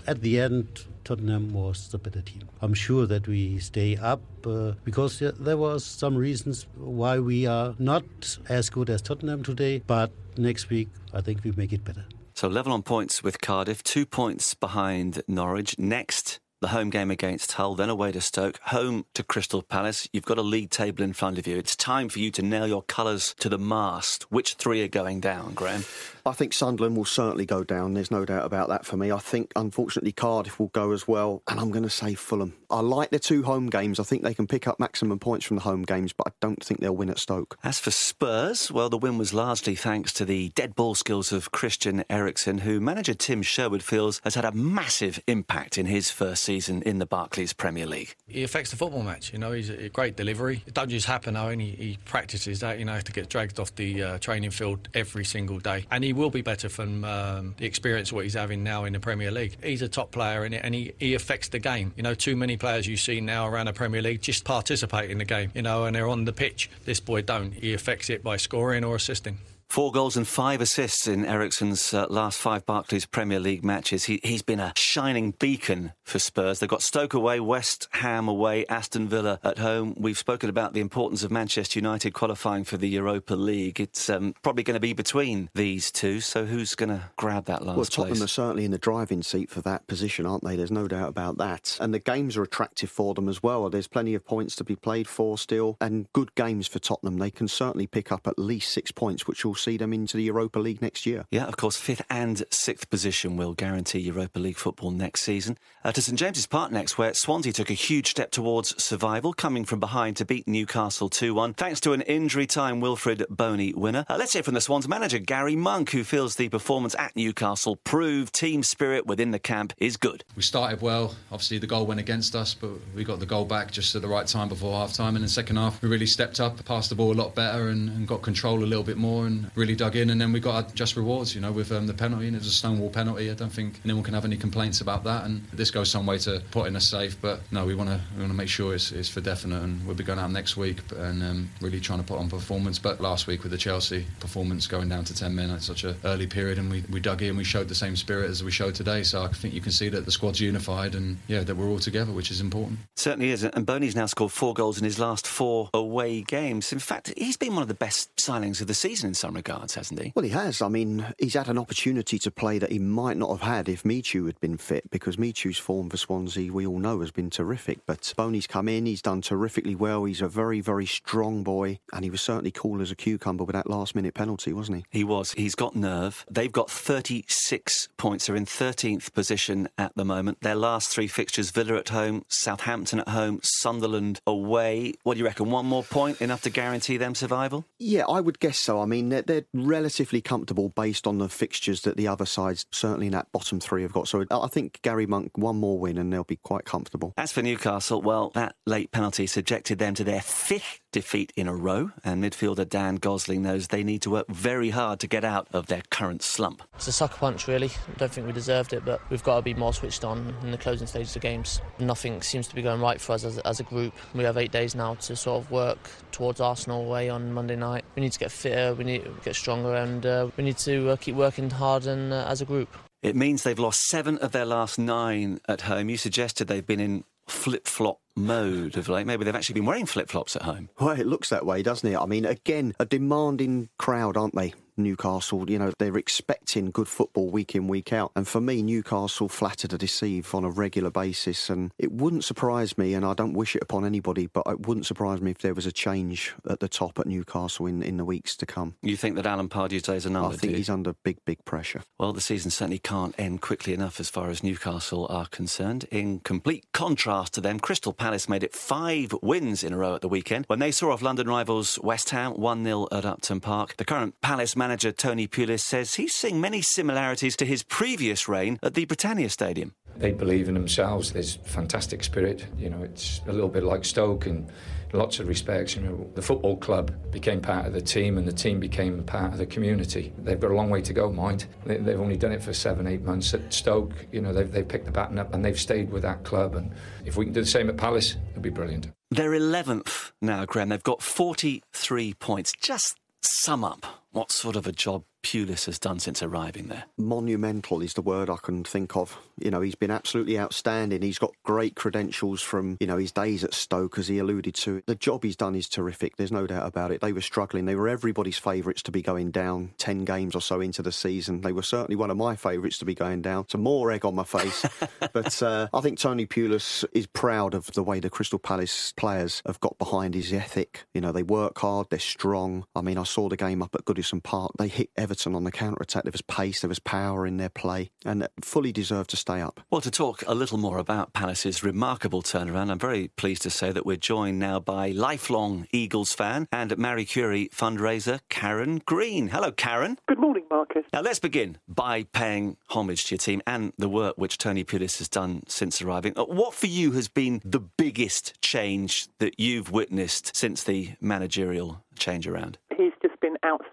at the end Tottenham was the better team. I'm sure that we stay up uh, because there was some reasons why we are not as good as Tottenham today, but next week I think we make it better. So level on points with Cardiff, two points behind Norwich. Next, the home game against Hull, then away to Stoke, home to Crystal Palace. You've got a league table in front of you. It's time for you to nail your colours to the mast. Which three are going down, Graham? I think Sunderland will certainly go down. There's no doubt about that for me. I think, unfortunately, Cardiff will go as well. And I'm going to say Fulham. I like the two home games. I think they can pick up maximum points from the home games, but I don't think they'll win at Stoke. As for Spurs, well, the win was largely thanks to the dead ball skills of Christian Eriksen, who manager Tim Sherwood feels has had a massive impact in his first season in the Barclays Premier League. He affects the football match. You know, he's a great delivery. It doesn't just happen, though, he, he practices that. You know, to get dragged off the uh, training field every single day. And he will be better from um, the experience what he's having now in the Premier League. He's a top player in it, and he, he affects the game. You know, too many players you see now around the Premier League just participate in the game. You know, and they're on the pitch. This boy don't. He affects it by scoring or assisting. Four goals and five assists in Eriksen's uh, last five Barclays Premier League matches. He, has been a shining beacon for Spurs. They've got Stoke away, West Ham away, Aston Villa at home. We've spoken about the importance of Manchester United qualifying for the Europa League. It's um, probably going to be between these two. So who's going to grab that last well, Tottenham place? are certainly in the driving seat for that position, aren't they? There's no doubt about that. And the games are attractive for them as well. There's plenty of points to be played for still, and good games for Tottenham. They can certainly pick up at least six points, which will see them into the Europa League next year. Yeah, of course, fifth and sixth position will guarantee Europa League football next season. Uh, to St James's Park next, where Swansea took a huge step towards survival, coming from behind to beat Newcastle 2 1, thanks to an injury time Wilfried Bony winner. Uh, let's hear from the Swans manager, Gary Monk, who feels the performance at Newcastle proved team spirit within the camp is good. We started well. Obviously, the goal went against us, but we got the goal back just at the right time before half time. And in the second half, we really stepped up, passed the ball a lot better, and, and got control a little bit more, and really dug in. And then we got our just rewards, you know, with um, the penalty, and it was a stonewall penalty. I don't think anyone can have any complaints about that. And this goes some way to putting us safe. But no, we want to we want to make sure it's, it's for definite, and we'll be going out next week and um, really trying to put on performance. But last week with the Chelsea performance going down to 10 men at such an early period, and we, we dug in, we showed the same spirit as we showed today. So I think you can see that the squad's unified, and yeah, that we're all together, which is important. Certainly is. And Bony's now scored four goals in his last four away games. In fact, he's been one of the best signings of the season in some regards, hasn't he? Well, he has. I mean, he's had an opportunity to play that he might not have had if Michu had been fit, because Michu's form for Swansea, we all know, has been terrific. But Bony's come in, he's done terrifically well. He's a very, very strong boy, and he was certainly cool as a cucumber with that last minute penalty, wasn't he? He was. He's got nerve. They've got 36 points. They're in 13th position at the moment. Their last three fixtures Villa at home, Southampton at home, Sunderland away. What do you reckon? One more point enough to guarantee them survival? Yeah, I would guess so. I mean, they're, relatively comfortable based on the fixtures that the other sides, certainly in that bottom three, have got. So I think Gary Monk, one more win and they'll be quite comfortable. As for Newcastle, well, that late penalty subjected them to their fifth defeat in a row, and midfielder Dan Gosling knows they need to work very hard to get out of their current slump. It's a sucker punch, really. I don't think we deserved it, but we've got to be more switched on in the closing stages of games. Nothing seems to be going right for us as, as a group. We have eight days now to sort of work towards Arsenal away on Monday night. We need to get fitter, we need to get stronger, and uh, we need to uh, keep working hard and, uh, as a group. It means they've lost seven of their last nine at home. You suggested they've been in flip flop mode of like Maybe they've actually been wearing flip flops at home. Well, it looks that way, doesn't it? I mean, again, a demanding crowd, aren't they? Newcastle. You know, they're expecting good football week in, week out. And for me, Newcastle flatter to deceive on a regular basis. And it wouldn't surprise me, and I don't wish it upon anybody, but it wouldn't surprise me if there was a change at the top at Newcastle in, in the weeks to come. You think that Alan Pardew's days are numbered? I think he's under big, big pressure. Well, the season certainly can't end quickly enough as far as Newcastle are concerned. In complete contrast to them, Crystal Palace made it five wins in a row at the weekend when they saw off London rivals West Ham 1 0 at Upton Park. The current Palace manager, Tony Pulis, says he's seeing many similarities to his previous reign at the Britannia Stadium. They believe in themselves. There's fantastic spirit. You know, it's a little bit like Stoke in lots of respects. You know, the football club became part of the team, and the team became part of the community. They've got a long way to go, mind. They, have only done it for seven, eight months at Stoke. You know, they've, they've picked the baton up and they've stayed with that club. And if we can do the same at Palace, it'll be brilliant. They're 11th now, Graham. They've got 43 points. Just sum up what sort of a job Pulis has done since arriving there? Monumental is the word I can think of. You know, he's been absolutely outstanding. He's got great credentials from, you know, his days at Stoke, as he alluded to. The job he's done is terrific. There's no doubt about it. They were struggling. They were everybody's favourites to be going down 10 games or so into the season. They were certainly one of my favourites to be going down. Some more egg on my face. but uh, I think Tony Pulis is proud of the way the Crystal Palace players have got behind his ethic. You know, they work hard, they're strong. I mean, I saw the game up at Goodison Park. They hit Everton Everton on the counter attack. There was pace, there was power in their play, and fully deserved to stay up. Well, to talk a little more about Palace's remarkable turnaround, I'm very pleased to say that we're joined now by lifelong Eagles fan and Marie Curie fundraiser Karen Green. Hello, Karen. Good morning, Marcus. Now, let's begin by paying homage to your team and the work which Tony Pulis has done since arriving. Uh, what for you has been the biggest change that you've witnessed since the managerial change around?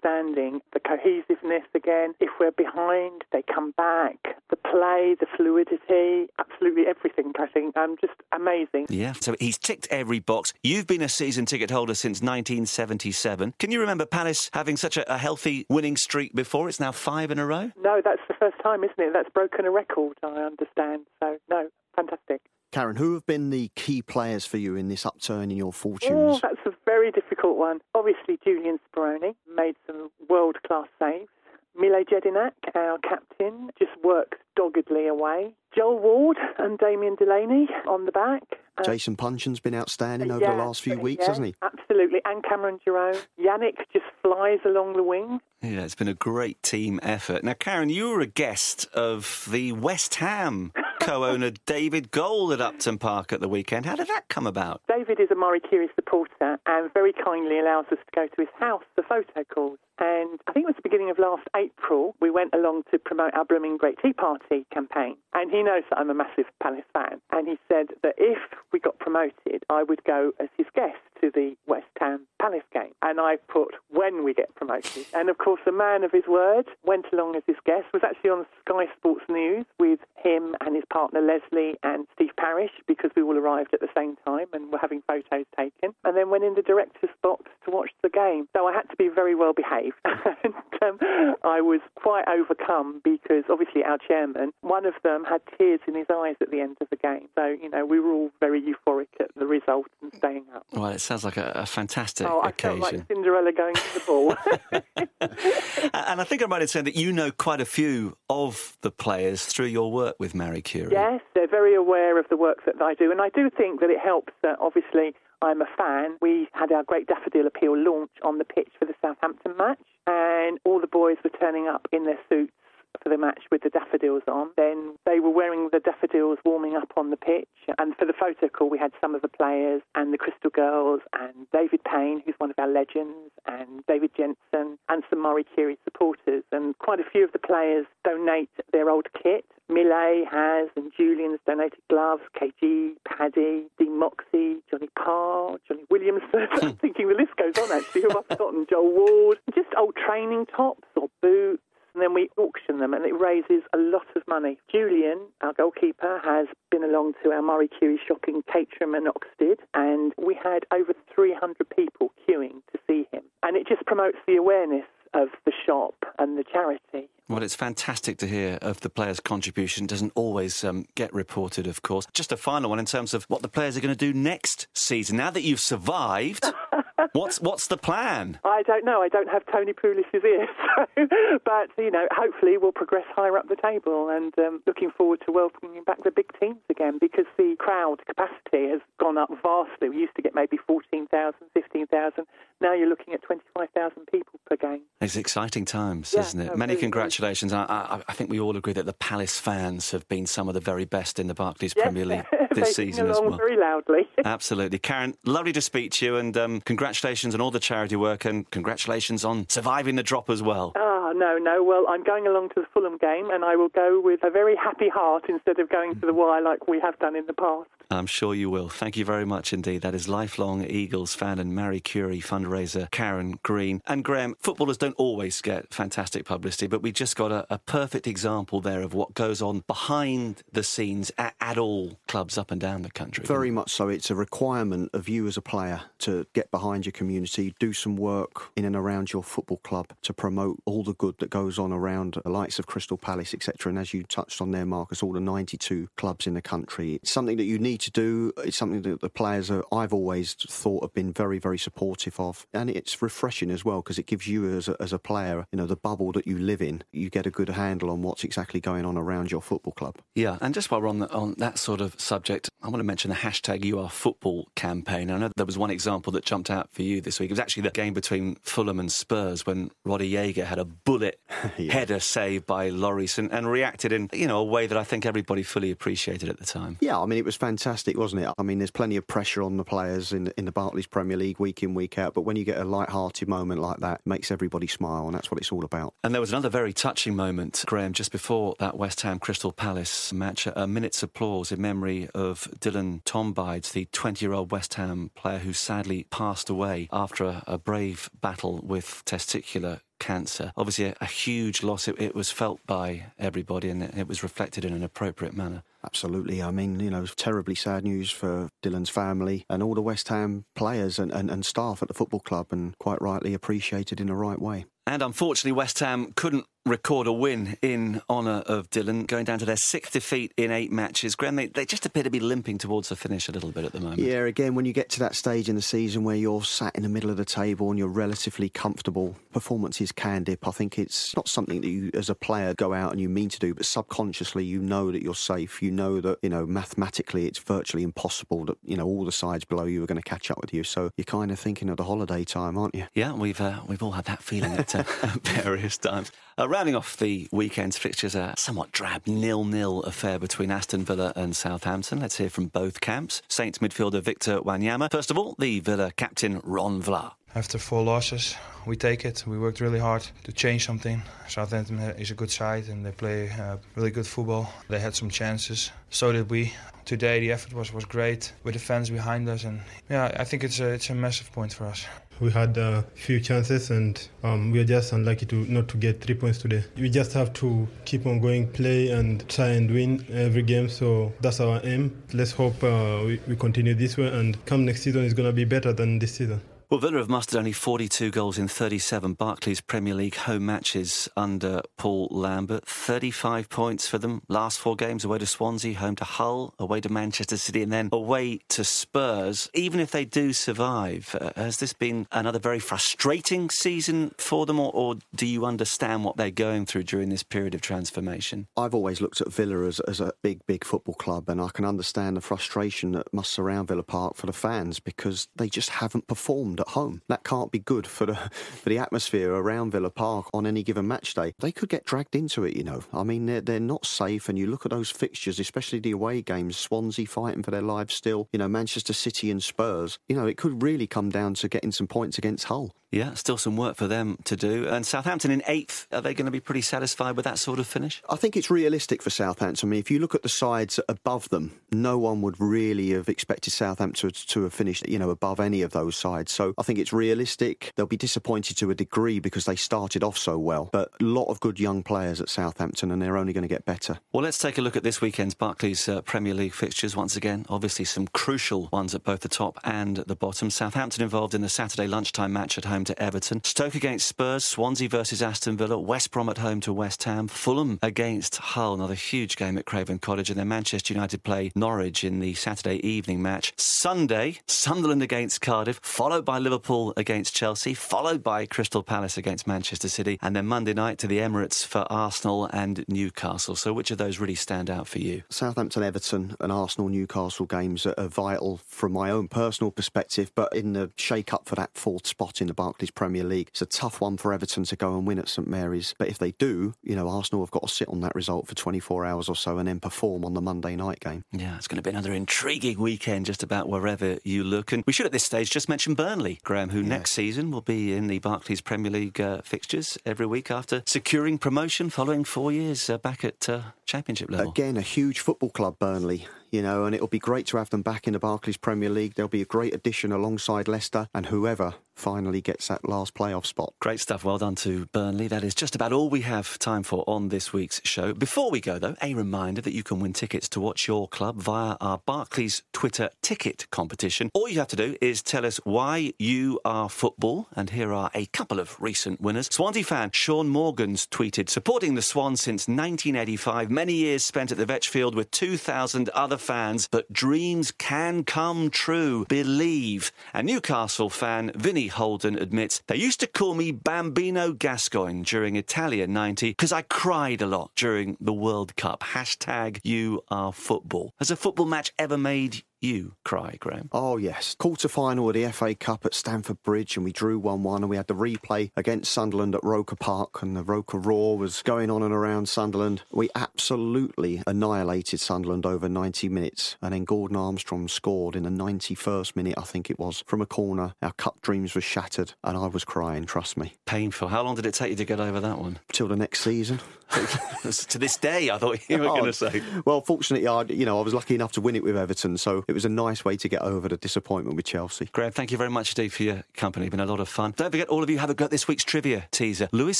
He's just been outstanding. The cohesiveness again. If we're behind, they come back. The play, the fluidity, absolutely everything, I think. Um, just amazing. Yeah, so he's ticked every box. You've been a season ticket holder since 1977. Can you remember Palace having such a, a healthy winning streak before? It's now five in a row? No, that's the first time, isn't it? That's broken a record, I understand. So, no, fantastic. Karen, who have been the key players for you in this upturn in your fortunes? Oh, that's a very difficult one. Obviously, Julian Speroni made some world class saves. Mile Jedinak, our captain, just worked doggedly away. Joel Ward and Damien Delaney on the back. Uh, Jason Puncheon's been outstanding over yeah, the last few weeks, yeah, hasn't he? Absolutely. And Cameron Jerome. Yannick just flies along the wing. Yeah, it's been a great team effort. Now, Karen, you were a guest of the West Ham co-owner David Gold at Upton Park at the weekend. How did that come about? David is a Marie Curie supporter and very kindly allows us to go to his house for photo calls. And I think it was the beginning of last April, we went along to promote our Blooming Great Tea Party campaign. And he knows that I'm a massive Palace fan. And he said that if we got promoted, I would go as his guest to the West Ham Palace game. And I put when we get promoted. And of course, the man of his word went along as his guest, was actually on Sky Sports News with him and his partner Leslie and Steve Parish because we all arrived at the same time and were having photos taken. And then went in the director's box to watch the game. So I had to be very well behaved and um, I was quite overcome because obviously our chairman, one of them had tears in his eyes at the end of the game. So, you know, we were all very euphoric at the result and staying up. Well, it sounds like a, a fantastic oh, occasion. I felt like Cinderella going to the ball. and I think I might have said that you know quite a few of the players through your work with Marie Curie. Yes, they're very aware of the work that I do. And I do think that it helps that obviously I'm a fan. We had our Great Daffodil Appeal launch on the pitch for the Southampton match, and all the boys were turning up in their suits for the match with the daffodils on. Then they were wearing the daffodils warming up on the pitch. And for the photo call, we had some of the players and the Crystal Girls and David Payne, who's one of our legends, and David Jensen and some Marie Curie supporters. And quite a few of the players donate their old kit. Millet has, and Julian's donated gloves, KG, Paddy, Dean Moxey, Johnny Parr, Johnny Williamson. I'm thinking the list goes on actually, who I've forgotten, Joel Ward. Just old training tops or boots and then we auction them, and it raises a lot of money. Julian, our goalkeeper, has been along to our Marie Curie shop in Caterham and Oxted, and we had over 300 people queuing to see him. And it just promotes the awareness of the shop and the charity. Well, it's fantastic to hear of the players' contribution. Doesn't always um, get reported, of course. Just a final one in terms of what the players are going to do next season. Now that you've survived what's what's the plan? I don't know. I don't have Tony Pulis's ear, so, but you know, hopefully we'll progress higher up the table. And um, looking forward to welcoming back the big teams again because the crowd capacity has gone up vastly. We used to get maybe 14,000, 15,000. Now you're looking at 25,000 people per game. It's exciting times, Yeah, isn't it? no, Many really, congratulations. I, I, I think we all agree that the Palace fans have been some of the very best in the Barclays Yes, Premier League this season as well. very loudly. Absolutely. Karen, lovely to speak to you and um, congratulations on all the charity work and congratulations on surviving the drop as well. Ah, no, no. Well, I'm going along to the Fulham game, and I will go with a very happy heart instead of going to the wire like we have done in the past. I'm sure you will. Thank you very much indeed. That is lifelong Eagles fan and Marie Curie fundraiser Karen Green. And Graham, footballers don't always get fantastic publicity, but we just got a, a perfect example there of what goes on behind the scenes at, at all clubs up and down the country. Very much so. It's a requirement of you as a player to get behind your community, do some work in and around your football club to promote all the good that goes on around the likes of Crystal Palace, etc. And as you touched on there, Marcus, all the 92 clubs in the country. It's something that you need to do. It's something that the players are, I've always thought have been very, very supportive of. And it's refreshing as well because it gives you as a, as a player, you know, the bubble that you live in, you get a good handle on what's exactly going on around your football club. Yeah, and just while we're on, the, on that sort of subject, I want to mention the hashtag You Are Football campaign. I know there was one example that jumped out for you this week. It was actually the game between Fulham and Spurs when Rodallega had a bullet header saved by Lloris and, and reacted in you know a way that I think everybody fully appreciated at the time. Yeah, I mean, it was fantastic, wasn't it? I mean, there's plenty of pressure on the players in, in the Barclays Premier League week in, week out, but when you get a light-hearted moment like that, it makes everybody smile, and that's what it's all about. And there was another very touching moment, Graham, just before that West Ham Crystal Palace match. A minute's applause in memory of Dylan Tombides, the 20 year old West Ham player who sadly passed away after a brave battle with testicular cancer. Obviously, a, a huge loss. It, it was felt by everybody and it, it was reflected in an appropriate manner. Absolutely. I mean, you know, terribly sad news for Dylan's family and all the West Ham players and, and, and staff at the football club, and quite rightly appreciated in the right way. And unfortunately, West Ham couldn't record a win in honour of Dylan, going down to their sixth defeat in eight matches. Graham, they, they just appear to be limping towards the finish a little bit at the moment. Yeah, again, when you get to that stage in the season where you're sat in the middle of the table and you're relatively comfortable, performances can dip. I think it's not something that you, as a player, go out and you mean to do, but subconsciously you know that you're safe. You know that, you know, mathematically it's virtually impossible that, you know, all the sides below you are going to catch up with you. So you're kind of thinking of the holiday time, aren't you? Yeah, we've uh, we've all had that feeling at uh, various times. Uh, rounding off the weekend's fixtures, a somewhat drab nil-nil affair between Aston Villa and Southampton. Let's hear from both camps. Saints midfielder Victor Wanyama. First of all, the Villa captain Ron Vlaar. After four losses, we take it. We worked really hard to change something. Southampton is a good side and they play uh, really good football. They had some chances, so did we. Today the effort was, was great with the fans behind us, and yeah, I think it's a, it's a massive point for us. We had a few chances and um, we are just unlucky to not to get three points today. We just have to keep on going, play and try and win every game. So that's our aim. Let's hope uh, we, we continue this way and come next season is going to be better than this season. Well, Villa have mustered only 42 goals in 37 Barclays Premier League home matches under Paul Lambert. 35 points for them. Last four games away to Swansea, home to Hull, away to Manchester City, and then away to Spurs. Even if they do survive, uh, has this been another very frustrating season for them, or, or do you understand what they're going through during this period of transformation? I've always looked at Villa as, as a big, big football club, and I can understand the frustration that must surround Villa Park for the fans because they just haven't performed at home. That can't be good for the for the atmosphere around Villa Park on any given match day. They could get dragged into it, you know. I mean, they're they're not safe, and you look at those fixtures, especially the away games. Swansea fighting for their lives still. You know, Manchester City and Spurs. You know, it could really come down to getting some points against Hull. Yeah, still some work for them to do. And Southampton in eighth, are they going to be pretty satisfied with that sort of finish? I think it's realistic for Southampton. I mean, if you look at the sides above them, no one would really have expected Southampton to, to have finished, you know, above any of those sides. So I think it's realistic. They'll be disappointed to a degree because they started off so well. But a lot of good young players at Southampton, and they're only going to get better. Well, let's take a look at this weekend's Barclays uh, Premier League fixtures once again. Obviously, some crucial ones at both the top and the bottom. Southampton involved in the Saturday lunchtime match at home to Everton, Stoke against Spurs, Swansea versus Aston Villa, West Brom at home to West Ham, Fulham against Hull, another huge game at Craven Cottage, and then Manchester United play Norwich in the Saturday evening match. Sunday, Sunderland against Cardiff, followed by Liverpool against Chelsea, followed by Crystal Palace against Manchester City, and then Monday night to the Emirates for Arsenal and Newcastle. So, which of those really stand out for you? Southampton, Everton, and Arsenal Newcastle games are, are vital from my own personal perspective, but in the shake up for that fourth spot in the Barclays Premier League, it's a tough one for Everton to go and win at St Mary's. But if they do, you know, Arsenal have got to sit on that result for 24 hours or so and then perform on the Monday night game. Yeah, it's going to be another intriguing weekend just about wherever you look. And we should at this stage just mention Burnley, Graham, who yeah. next season will be in the Barclays Premier League uh, fixtures every week after securing promotion following four years uh, back at uh, Championship level. Again, a huge football club, Burnley you know, and it'll be great to have them back in the Barclays Premier League. They'll be a great addition alongside Leicester and whoever finally gets that last playoff spot. Great stuff. Well done to Burnley. That is just about all we have time for on this week's show. Before we go, though, a reminder that you can win tickets to watch your club via our Barclays Twitter ticket competition. All you have to do is tell us why you are football, and here are a couple of recent winners. Swansea fan Sean Morgans tweeted, supporting the Swans since 1985, many years spent at the Vetch Field with 2,000 other fans, but dreams can come true. Believe. And Newcastle fan Vinny Holden admits they used to call me Bambino Gascoigne during Italia 90 because I cried a lot during the World Cup. Hashtag you are football. Has a football match ever made you cry, Graham? Oh, yes. Quarter final of the FA Cup at Stamford Bridge, and we drew 1 1, and we had the replay against Sunderland at Roker Park, and the Roker Roar was going on and around Sunderland. We absolutely annihilated Sunderland over 90 minutes, and then Gordon Armstrong scored in the 91st minute, I think it was, from a corner. Our cup dreams were shattered, and I was crying, trust me. Painful. How long did it take you to get over that one? Till the next season. to this day, I thought you were oh, going to say. Well, fortunately, I, you know, I was lucky enough to win it with Everton, so it was a nice way to get over the disappointment with Chelsea. Graham, thank you very much indeed for your company. It's been a lot of fun. Don't forget, all of you have a go at this week's trivia teaser. Luis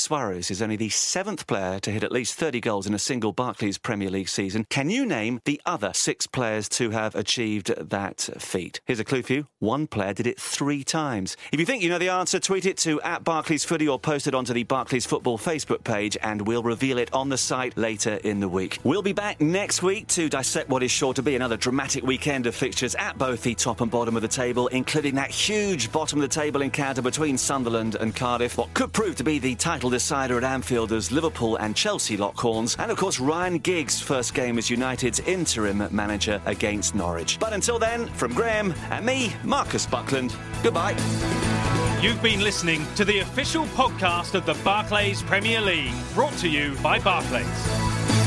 Suarez is only the seventh player to hit at least 30 goals in a single Barclays Premier League season. Can you name the other six players to have achieved that feat? Here's a clue for you. One player did it three times. If you think you know the answer, tweet it to at Barclays Footy or post it onto the Barclays Football Facebook page and we'll reveal it on the site later in the week. We'll be back next week to dissect what is sure to be another dramatic weekend of fixtures at both the top and bottom of the table, including that huge bottom of the table encounter between Sunderland and Cardiff, what could prove to be the title decider at Anfield as Liverpool and Chelsea lock horns, and of course Ryan Giggs' first game as United's interim manager against Norwich. But until then, from Graham and me, Marcus Buckland, goodbye. You've been listening to the official podcast of the Barclays Premier League, brought to you by Barclays.